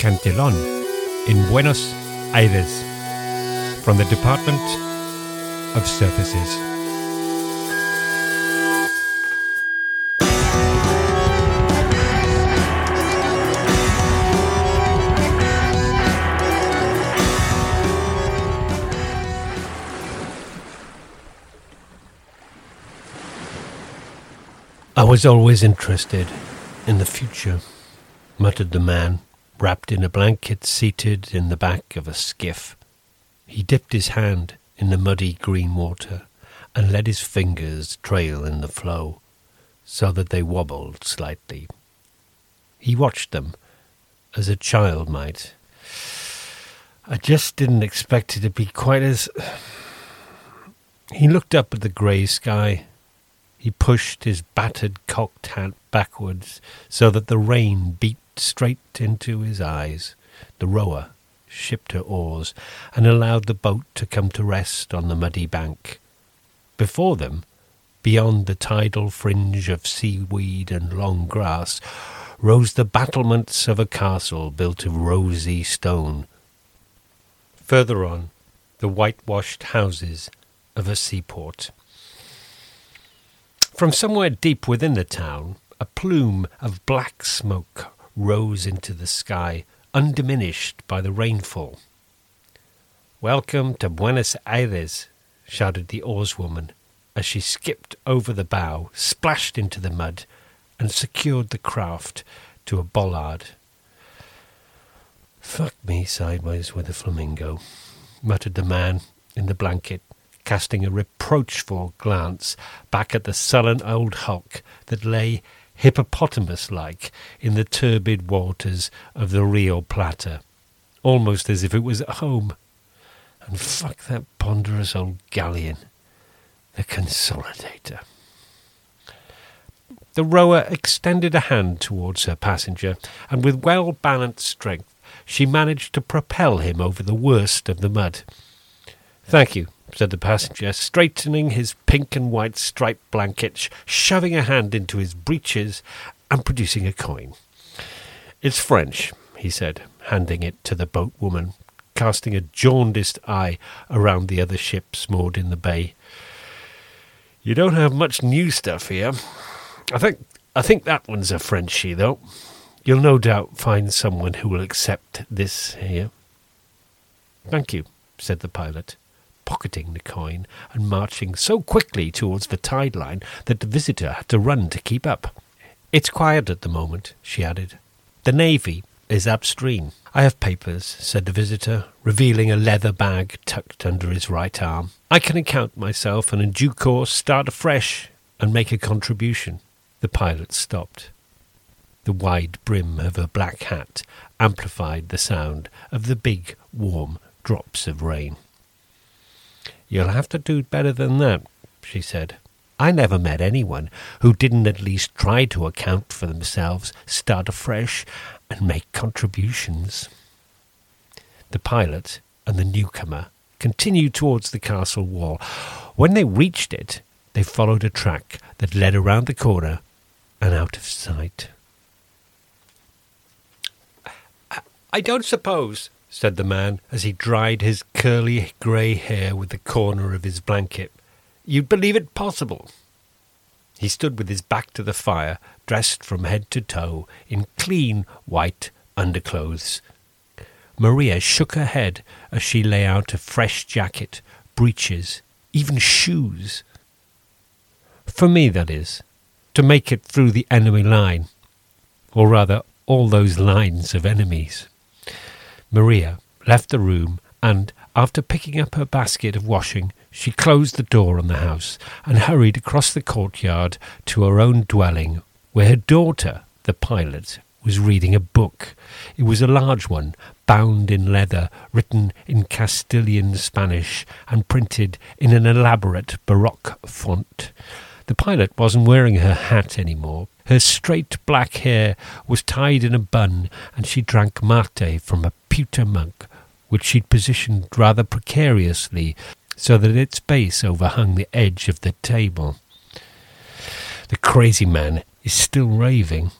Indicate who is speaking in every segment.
Speaker 1: Cantillon in Buenos Aires from the Department of Surfaces. I was always interested in the future, muttered the man, wrapped in a blanket, seated in the back of a skiff. He dipped his hand in the muddy green water and let his fingers trail in the flow, so that they wobbled slightly. He watched them as a child might. I just didn't expect it to be quite as. He looked up at the grey sky he pushed his battered cocked hat backwards so that the rain beat straight into his eyes. The rower shipped her oars and allowed the boat to come to rest on the muddy bank. Before them, beyond the tidal fringe of seaweed and long grass, rose the battlements of a castle built of rosy stone. Further on, the whitewashed houses of a seaport. From somewhere deep within the town, a plume of black smoke rose into the sky, undiminished by the rainfall. Welcome to Buenos Aires, shouted the oarswoman as she skipped over the bow, splashed into the mud, and secured the craft to a bollard. Fuck me sideways with a flamingo, muttered the man in the blanket casting a reproachful glance back at the sullen old hulk that lay hippopotamus like in the turbid waters of the Rio Plata, almost as if it was at home. And fuck that ponderous old galleon, the Consolidator. The rower extended a hand towards her passenger, and with well balanced strength she managed to propel him over the worst of the mud. Thank you, said the passenger, straightening his pink and white striped blanket, shoving a hand into his breeches, and producing a coin. It's French, he said, handing it to the boatwoman, casting a jaundiced eye around the other ships moored in the bay. You don't have much new stuff here. I think I think that one's a Frenchie, though. You'll no doubt find someone who will accept this here. Thank you, said the pilot pocketing the coin and marching so quickly towards the tide line that the visitor had to run to keep up. It's quiet at the moment, she added. The Navy is upstream. I have papers, said the visitor, revealing a leather bag tucked under his right arm. I can account myself and in due course start afresh and make a contribution. The pilot stopped. The wide brim of her black hat amplified the sound of the big, warm drops of rain. You'll have to do better than that, she said. I never met anyone who didn't at least try to account for themselves, start afresh, and make contributions. The pilot and the newcomer continued towards the castle wall. When they reached it, they followed a track that led around the corner and out of sight. I don't suppose, said the man as he dried his curly grey hair with the corner of his blanket. You'd believe it possible. He stood with his back to the fire, dressed from head to toe in clean white underclothes. Maria shook her head as she lay out a fresh jacket, breeches, even shoes. For me, that is, to make it through the enemy line, or rather, all those lines of enemies. Maria left the room and, after picking up her basket of washing, she closed the door on the house and hurried across the courtyard to her own dwelling, where her daughter, the pilot, was reading a book. It was a large one, bound in leather, written in Castilian Spanish, and printed in an elaborate Baroque font. The pilot wasn't wearing her hat any more. Her straight black hair was tied in a bun, and she drank mate from a pewter mug, which she'd positioned rather precariously so that its base overhung the edge of the table. The crazy man is still raving,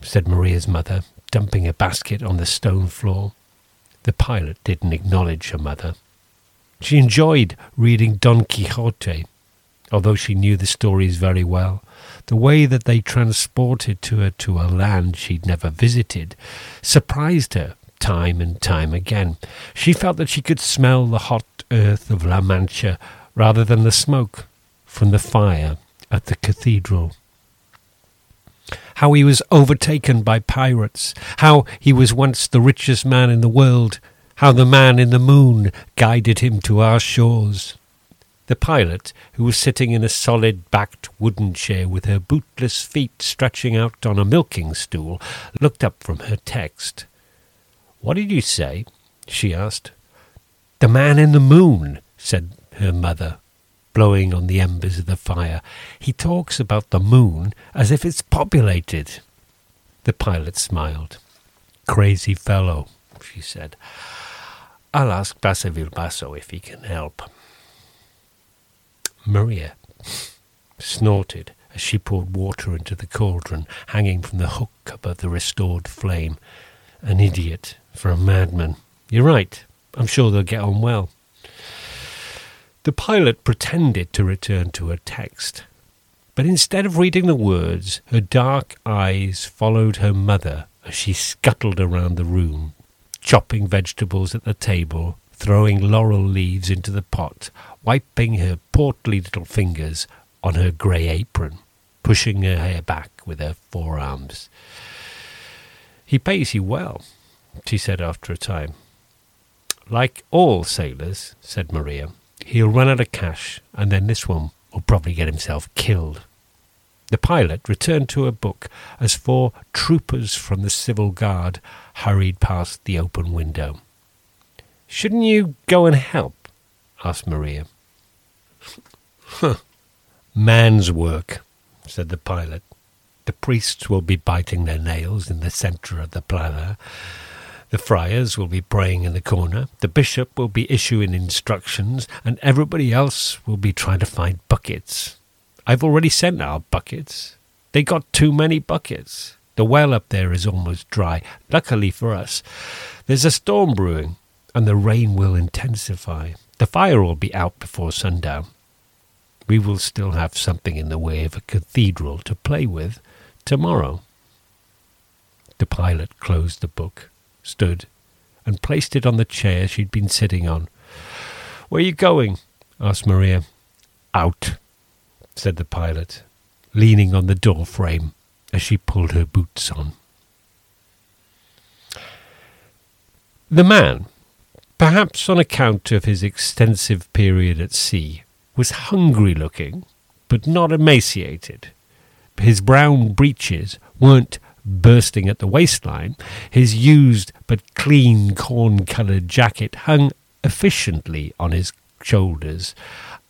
Speaker 1: said Maria's mother, dumping a basket on the stone floor. The pilot didn't acknowledge her mother. She enjoyed reading Don Quixote, although she knew the stories very well. The way that they transported to her to a land she'd never visited surprised her time and time again. She felt that she could smell the hot earth of La Mancha rather than the smoke from the fire at the cathedral. How he was overtaken by pirates, how he was once the richest man in the world, how the man in the moon guided him to our shores. The pilot, who was sitting in a solid backed wooden chair with her bootless feet stretching out on a milking stool, looked up from her text. What did you say? she asked. The man in the moon, said her mother, blowing on the embers of the fire. He talks about the moon as if it's populated. The pilot smiled. Crazy fellow, she said. I'll ask Basso if he can help. Maria snorted as she poured water into the cauldron hanging from the hook above the restored flame. An idiot for a madman. You're right. I'm sure they'll get on well. The pilot pretended to return to her text, but instead of reading the words, her dark eyes followed her mother as she scuttled around the room, chopping vegetables at the table, throwing laurel leaves into the pot, wiping her portly little fingers on her grey apron, pushing her hair back with her forearms. He pays you well, she said after a time. Like all sailors, said Maria, he'll run out of cash, and then this one will probably get himself killed. The pilot returned to her book as four troopers from the civil guard hurried past the open window. Shouldn't you go and help? asked Maria. Man's work, said the pilot. The priests will be biting their nails in the centre of the plaza. The friars will be praying in the corner, the bishop will be issuing instructions, and everybody else will be trying to find buckets. I've already sent out buckets. They got too many buckets. The well up there is almost dry. Luckily for us, there's a storm brewing, and the rain will intensify. The fire will be out before sundown. We will still have something in the way of a cathedral to play with tomorrow. The pilot closed the book stood and placed it on the chair she'd been sitting on. Where are you going? asked Maria. Out, said the pilot, leaning on the door frame as she pulled her boots on. The man, perhaps on account of his extensive period at sea, was hungry looking, but not emaciated. His brown breeches weren't bursting at the waistline, his used but clean corn coloured jacket hung efficiently on his shoulders,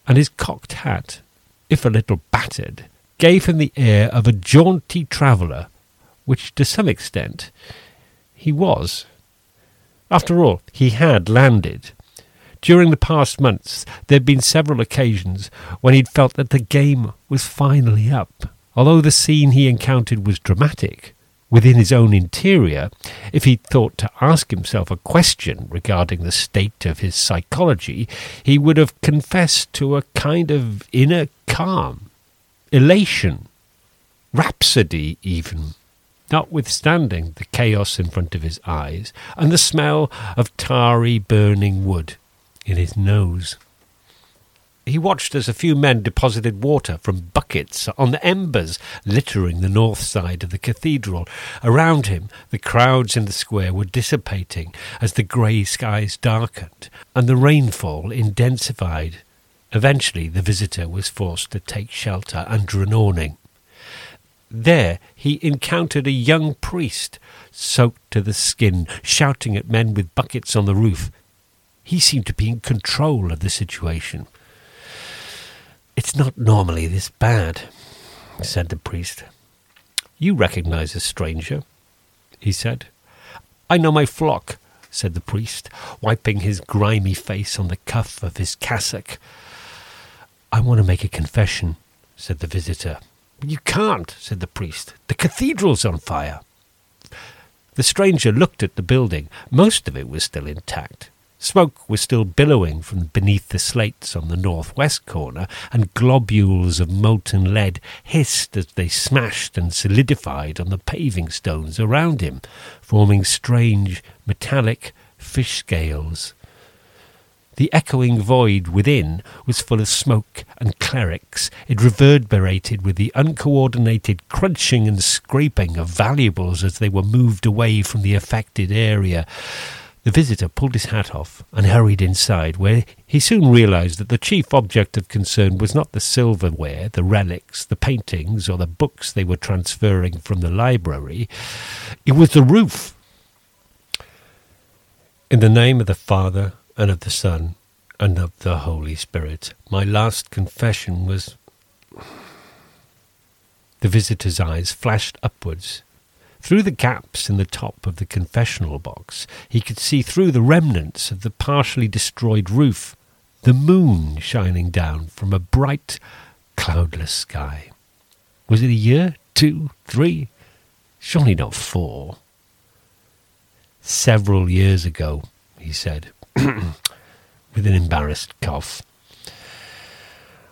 Speaker 1: and his cocked hat, if a little battered, gave him the air of a jaunty traveller, which to some extent he was. After all, he had landed. During the past months, there had been several occasions when he'd felt that the game was finally up. Although the scene he encountered was dramatic, within his own interior, if he thought to ask himself a question regarding the state of his psychology, he would have confessed to a kind of inner calm, elation, rhapsody even, notwithstanding the chaos in front of his eyes and the smell of tarry burning wood in his nose. He watched as a few men deposited water from buckets on the embers littering the north side of the cathedral. Around him, the crowds in the square were dissipating as the grey skies darkened and the rainfall intensified. Eventually, the visitor was forced to take shelter under an awning. There he encountered a young priest, soaked to the skin, shouting at men with buckets on the roof. He seemed to be in control of the situation. It's not normally this bad, said the priest. You recognize a stranger, he said. I know my flock, said the priest, wiping his grimy face on the cuff of his cassock. I want to make a confession, said the visitor. You can't, said the priest. The cathedral's on fire. The stranger looked at the building. Most of it was still intact. Smoke was still billowing from beneath the slates on the northwest corner, and globules of molten lead hissed as they smashed and solidified on the paving stones around him, forming strange metallic fish scales. The echoing void within was full of smoke and clerics. It reverberated with the uncoordinated crunching and scraping of valuables as they were moved away from the affected area. The visitor pulled his hat off and hurried inside, where he soon realized that the chief object of concern was not the silverware, the relics, the paintings, or the books they were transferring from the library. It was the roof. In the name of the Father, and of the Son, and of the Holy Spirit, my last confession was. The visitor's eyes flashed upwards through the gaps in the top of the confessional box, he could see through the remnants of the partially destroyed roof the moon shining down from a bright, cloudless sky. Was it a year? Two? Three? Surely not four. Several years ago, he said, with an embarrassed cough.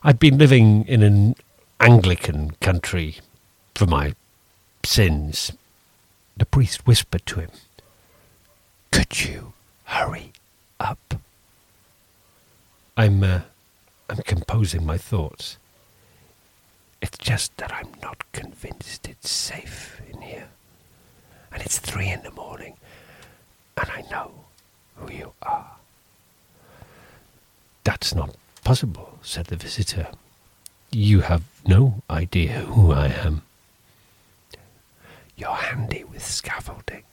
Speaker 1: I'd been living in an Anglican country for my sins the priest whispered to him, Could you hurry up? I'm, uh, I'm composing my thoughts. It's just that I'm not convinced it's safe in here. And it's three in the morning, and I know who you are. That's not possible, said the visitor. You have no idea who I am. You're handy with scaffolding,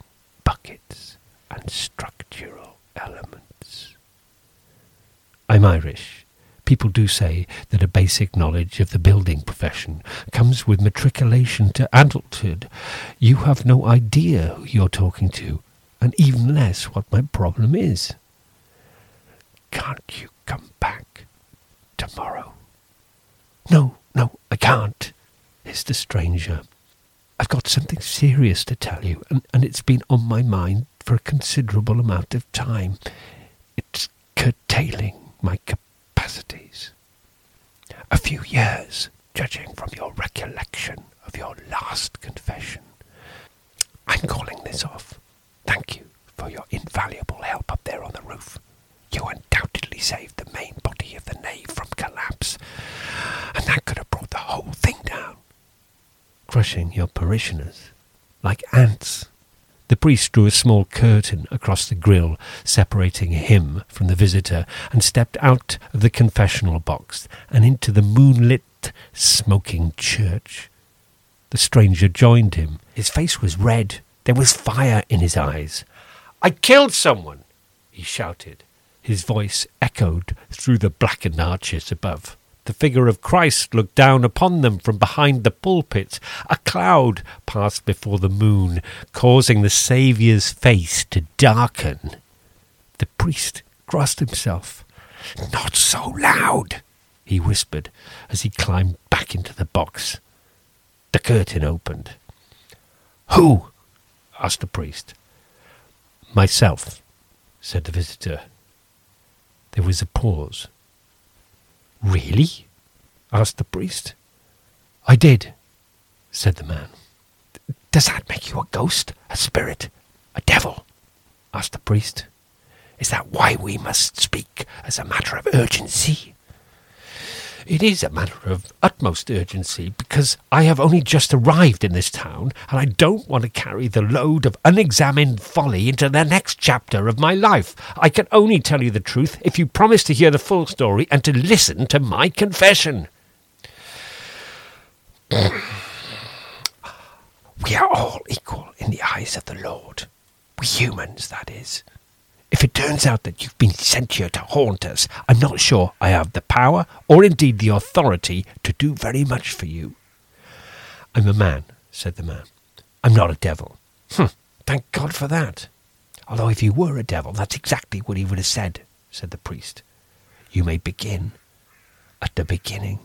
Speaker 1: buckets, and structural elements. I'm Irish. People do say that a basic knowledge of the building profession comes with matriculation to adulthood. You have no idea who you're talking to, and even less what my problem is. Can't you come back tomorrow? No, no, I can't, hissed the stranger. I've got something serious to tell you, and, and it's been on my mind for a considerable amount of time. It's curtailing my capacities. A few years, judging from your recollection of your last confession. I'm calling this off. For your invaluable help up there on the roof. You undoubtedly saved the main body of the nave from collapse, and that could have brought the whole thing down crushing your parishioners like ants. The priest drew a small curtain across the grill, separating him from the visitor, and stepped out of the confessional box and into the moonlit, smoking church. The stranger joined him. His face was red. There was fire in his eyes. I killed someone, he shouted. His voice echoed through the blackened arches above. The figure of Christ looked down upon them from behind the pulpit. A cloud passed before the moon, causing the Saviour's face to darken. The priest crossed himself. Not so loud, he whispered as he climbed back into the box. The curtain opened. Who? asked the priest. Myself, said the visitor. There was a pause. Really? asked the priest. I did, said the man. Does that make you a ghost, a spirit, a devil? asked the priest. Is that why we must speak as a matter of urgency? It is a matter of utmost urgency because I have only just arrived in this town and I don't want to carry the load of unexamined folly into the next chapter of my life. I can only tell you the truth if you promise to hear the full story and to listen to my confession. we are all equal in the eyes of the Lord. We humans, that is. If it turns out that you've been sent here to haunt us, I'm not sure I have the power or indeed the authority to do very much for you. I'm a man, said the man. I'm not a devil. Hm, thank God for that. Although if you were a devil, that's exactly what he would have said, said the priest. You may begin at the beginning.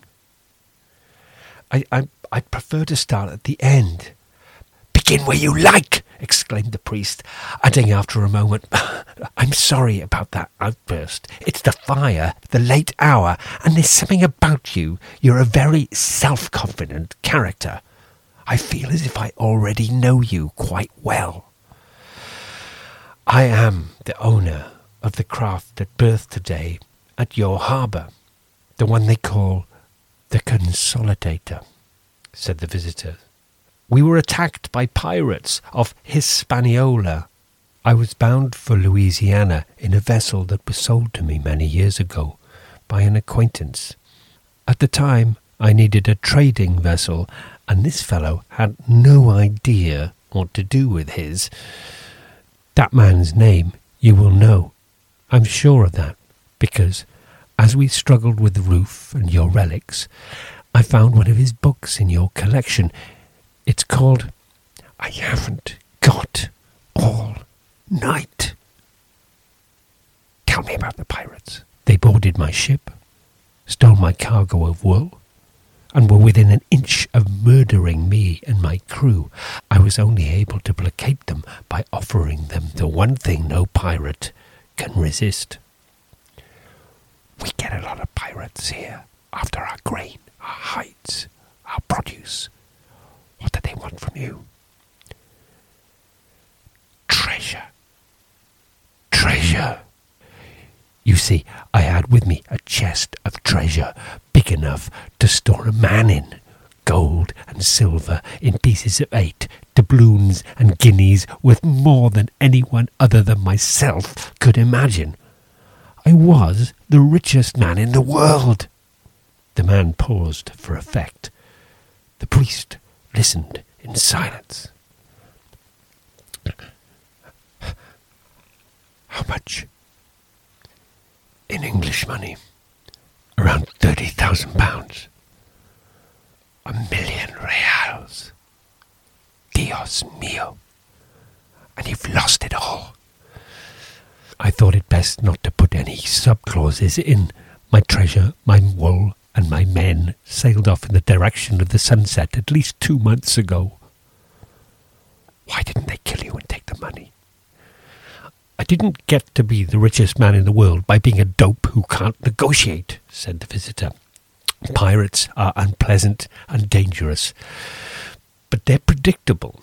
Speaker 1: I, I, I'd prefer to start at the end. Begin where you like, exclaimed the priest, adding after a moment, I'm sorry about that outburst. It's the fire, the late hour, and there's something about you. You're a very self confident character. I feel as if I already know you quite well. I am the owner of the craft that berthed today at your harbour, the one they call the Consolidator, said the visitor. We were attacked by pirates off Hispaniola. I was bound for Louisiana in a vessel that was sold to me many years ago by an acquaintance. At the time, I needed a trading vessel, and this fellow had no idea what to do with his. That man's name you will know. I'm sure of that, because as we struggled with the roof and your relics, I found one of his books in your collection. It's called I Haven't Got All Night. Tell me about the pirates. They boarded my ship, stole my cargo of wool, and were within an inch of murdering me and my crew. I was only able to placate them by offering them the one thing no pirate can resist. We get a lot of pirates here after our grain, our hides, our produce. What do they want from you? Treasure. Treasure. You see, I had with me a chest of treasure big enough to store a man in. Gold and silver in pieces of eight, doubloons and guineas worth more than anyone other than myself could imagine. I was the richest man in the world. The man paused for effect. The priest listened in silence. How much? In English money, around thirty thousand pounds. A million reals. Dios mio. And you've lost it all. I thought it best not to put any sub clauses in. My treasure, my wool, and my men sailed off in the direction of the sunset at least two months ago. Why didn't they kill you and take the money? I didn't get to be the richest man in the world by being a dope who can't negotiate, said the visitor. Pirates are unpleasant and dangerous, but they're predictable.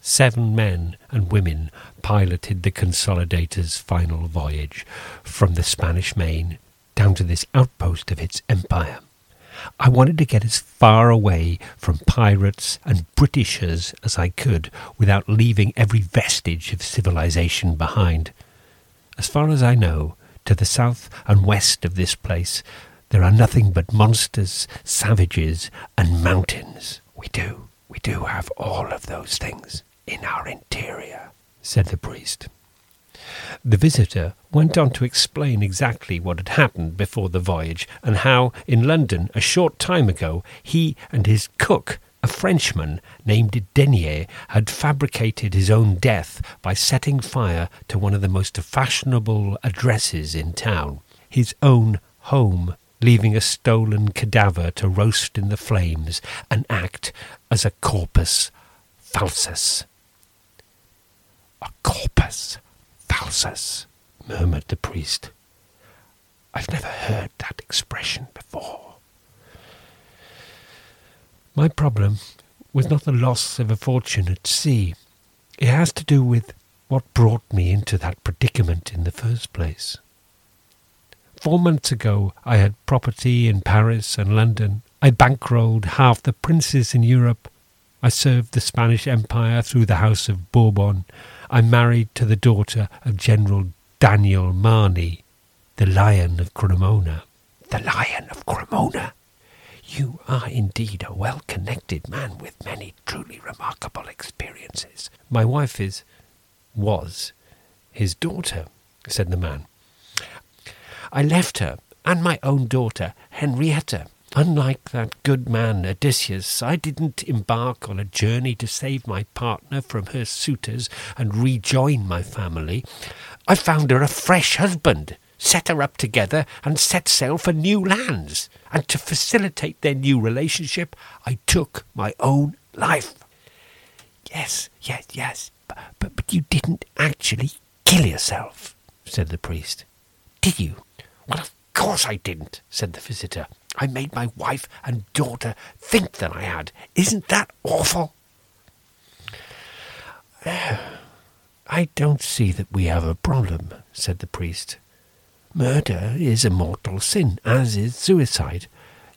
Speaker 1: Seven men and women piloted the Consolidator's final voyage from the Spanish Main down to this outpost of its empire. I wanted to get as far away from pirates and Britishers as I could without leaving every vestige of civilization behind. As far as I know, to the south and west of this place, there are nothing but monsters, savages, and mountains. We do, we do have all of those things in our interior, said the priest. The visitor went on to explain exactly what had happened before the voyage and how, in London, a short time ago, he and his cook, a Frenchman named Denier, had fabricated his own death by setting fire to one of the most fashionable addresses in town, his own home, leaving a stolen cadaver to roast in the flames and act as a corpus falsus. A corpus falsus, murmured the priest. I've never heard that expression before. My problem was not the loss of a fortune at sea. It has to do with what brought me into that predicament in the first place. Four months ago, I had property in Paris and London. I bankrolled half the princes in Europe. I served the Spanish Empire through the House of Bourbon. I'm married to the daughter of General Daniel Marney, the Lion of Cremona. The Lion of Cremona? You are indeed a well connected man with many truly remarkable experiences. My wife is, was, his daughter, said the man. I left her and my own daughter, Henrietta, Unlike that good man Odysseus, I didn't embark on a journey to save my partner from her suitors and rejoin my family. I found her a fresh husband, set her up together, and set sail for new lands. And to facilitate their new relationship, I took my own life. Yes, yes, yes, but, but you didn't actually kill yourself, said the priest. Did you? Well, of course I didn't, said the visitor. I made my wife and daughter think that I had. Isn't that awful? I don't see that we have a problem, said the priest. Murder is a mortal sin, as is suicide.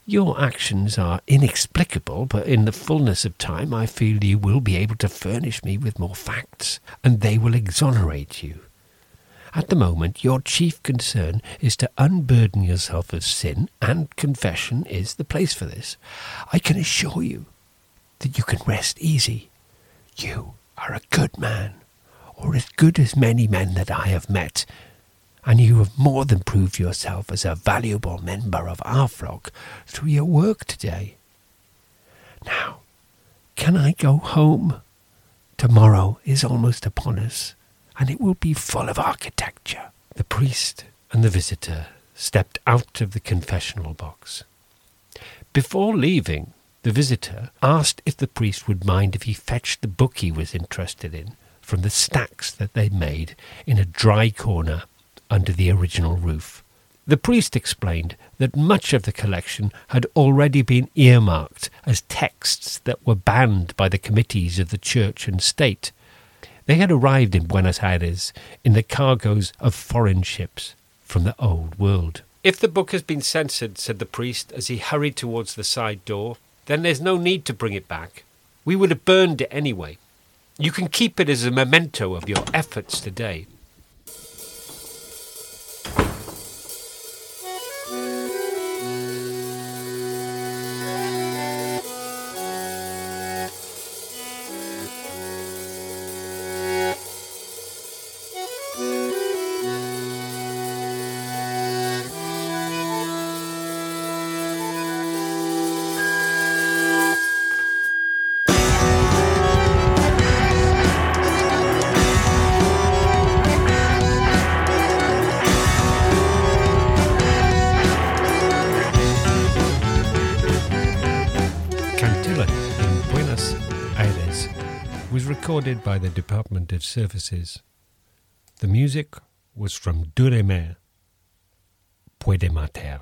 Speaker 1: Your actions are inexplicable, but in the fullness of time I feel you will be able to furnish me with more facts, and they will exonerate you. At the moment, your chief concern is to unburden yourself of sin, and confession is the place for this. I can assure you that you can rest easy. You are a good man, or as good as many men that I have met, and you have more than proved yourself as a valuable member of our flock through your work today. Now, can I go home? Tomorrow is almost upon us and it will be full of architecture. The priest and the visitor stepped out of the confessional box. Before leaving, the visitor asked if the priest would mind if he fetched the book he was interested in from the stacks that they made in a dry corner under the original roof. The priest explained that much of the collection had already been earmarked as texts that were banned by the committees of the church and state, they had arrived in Buenos Aires in the cargoes of foreign ships from the old world. If the book has been censored, said the priest as he hurried towards the side door, then there's no need to bring it back. We would have burned it anyway. You can keep it as a memento of your efforts today. Recorded by the Department of Surfaces. The music was from Duremer, Puede Mater.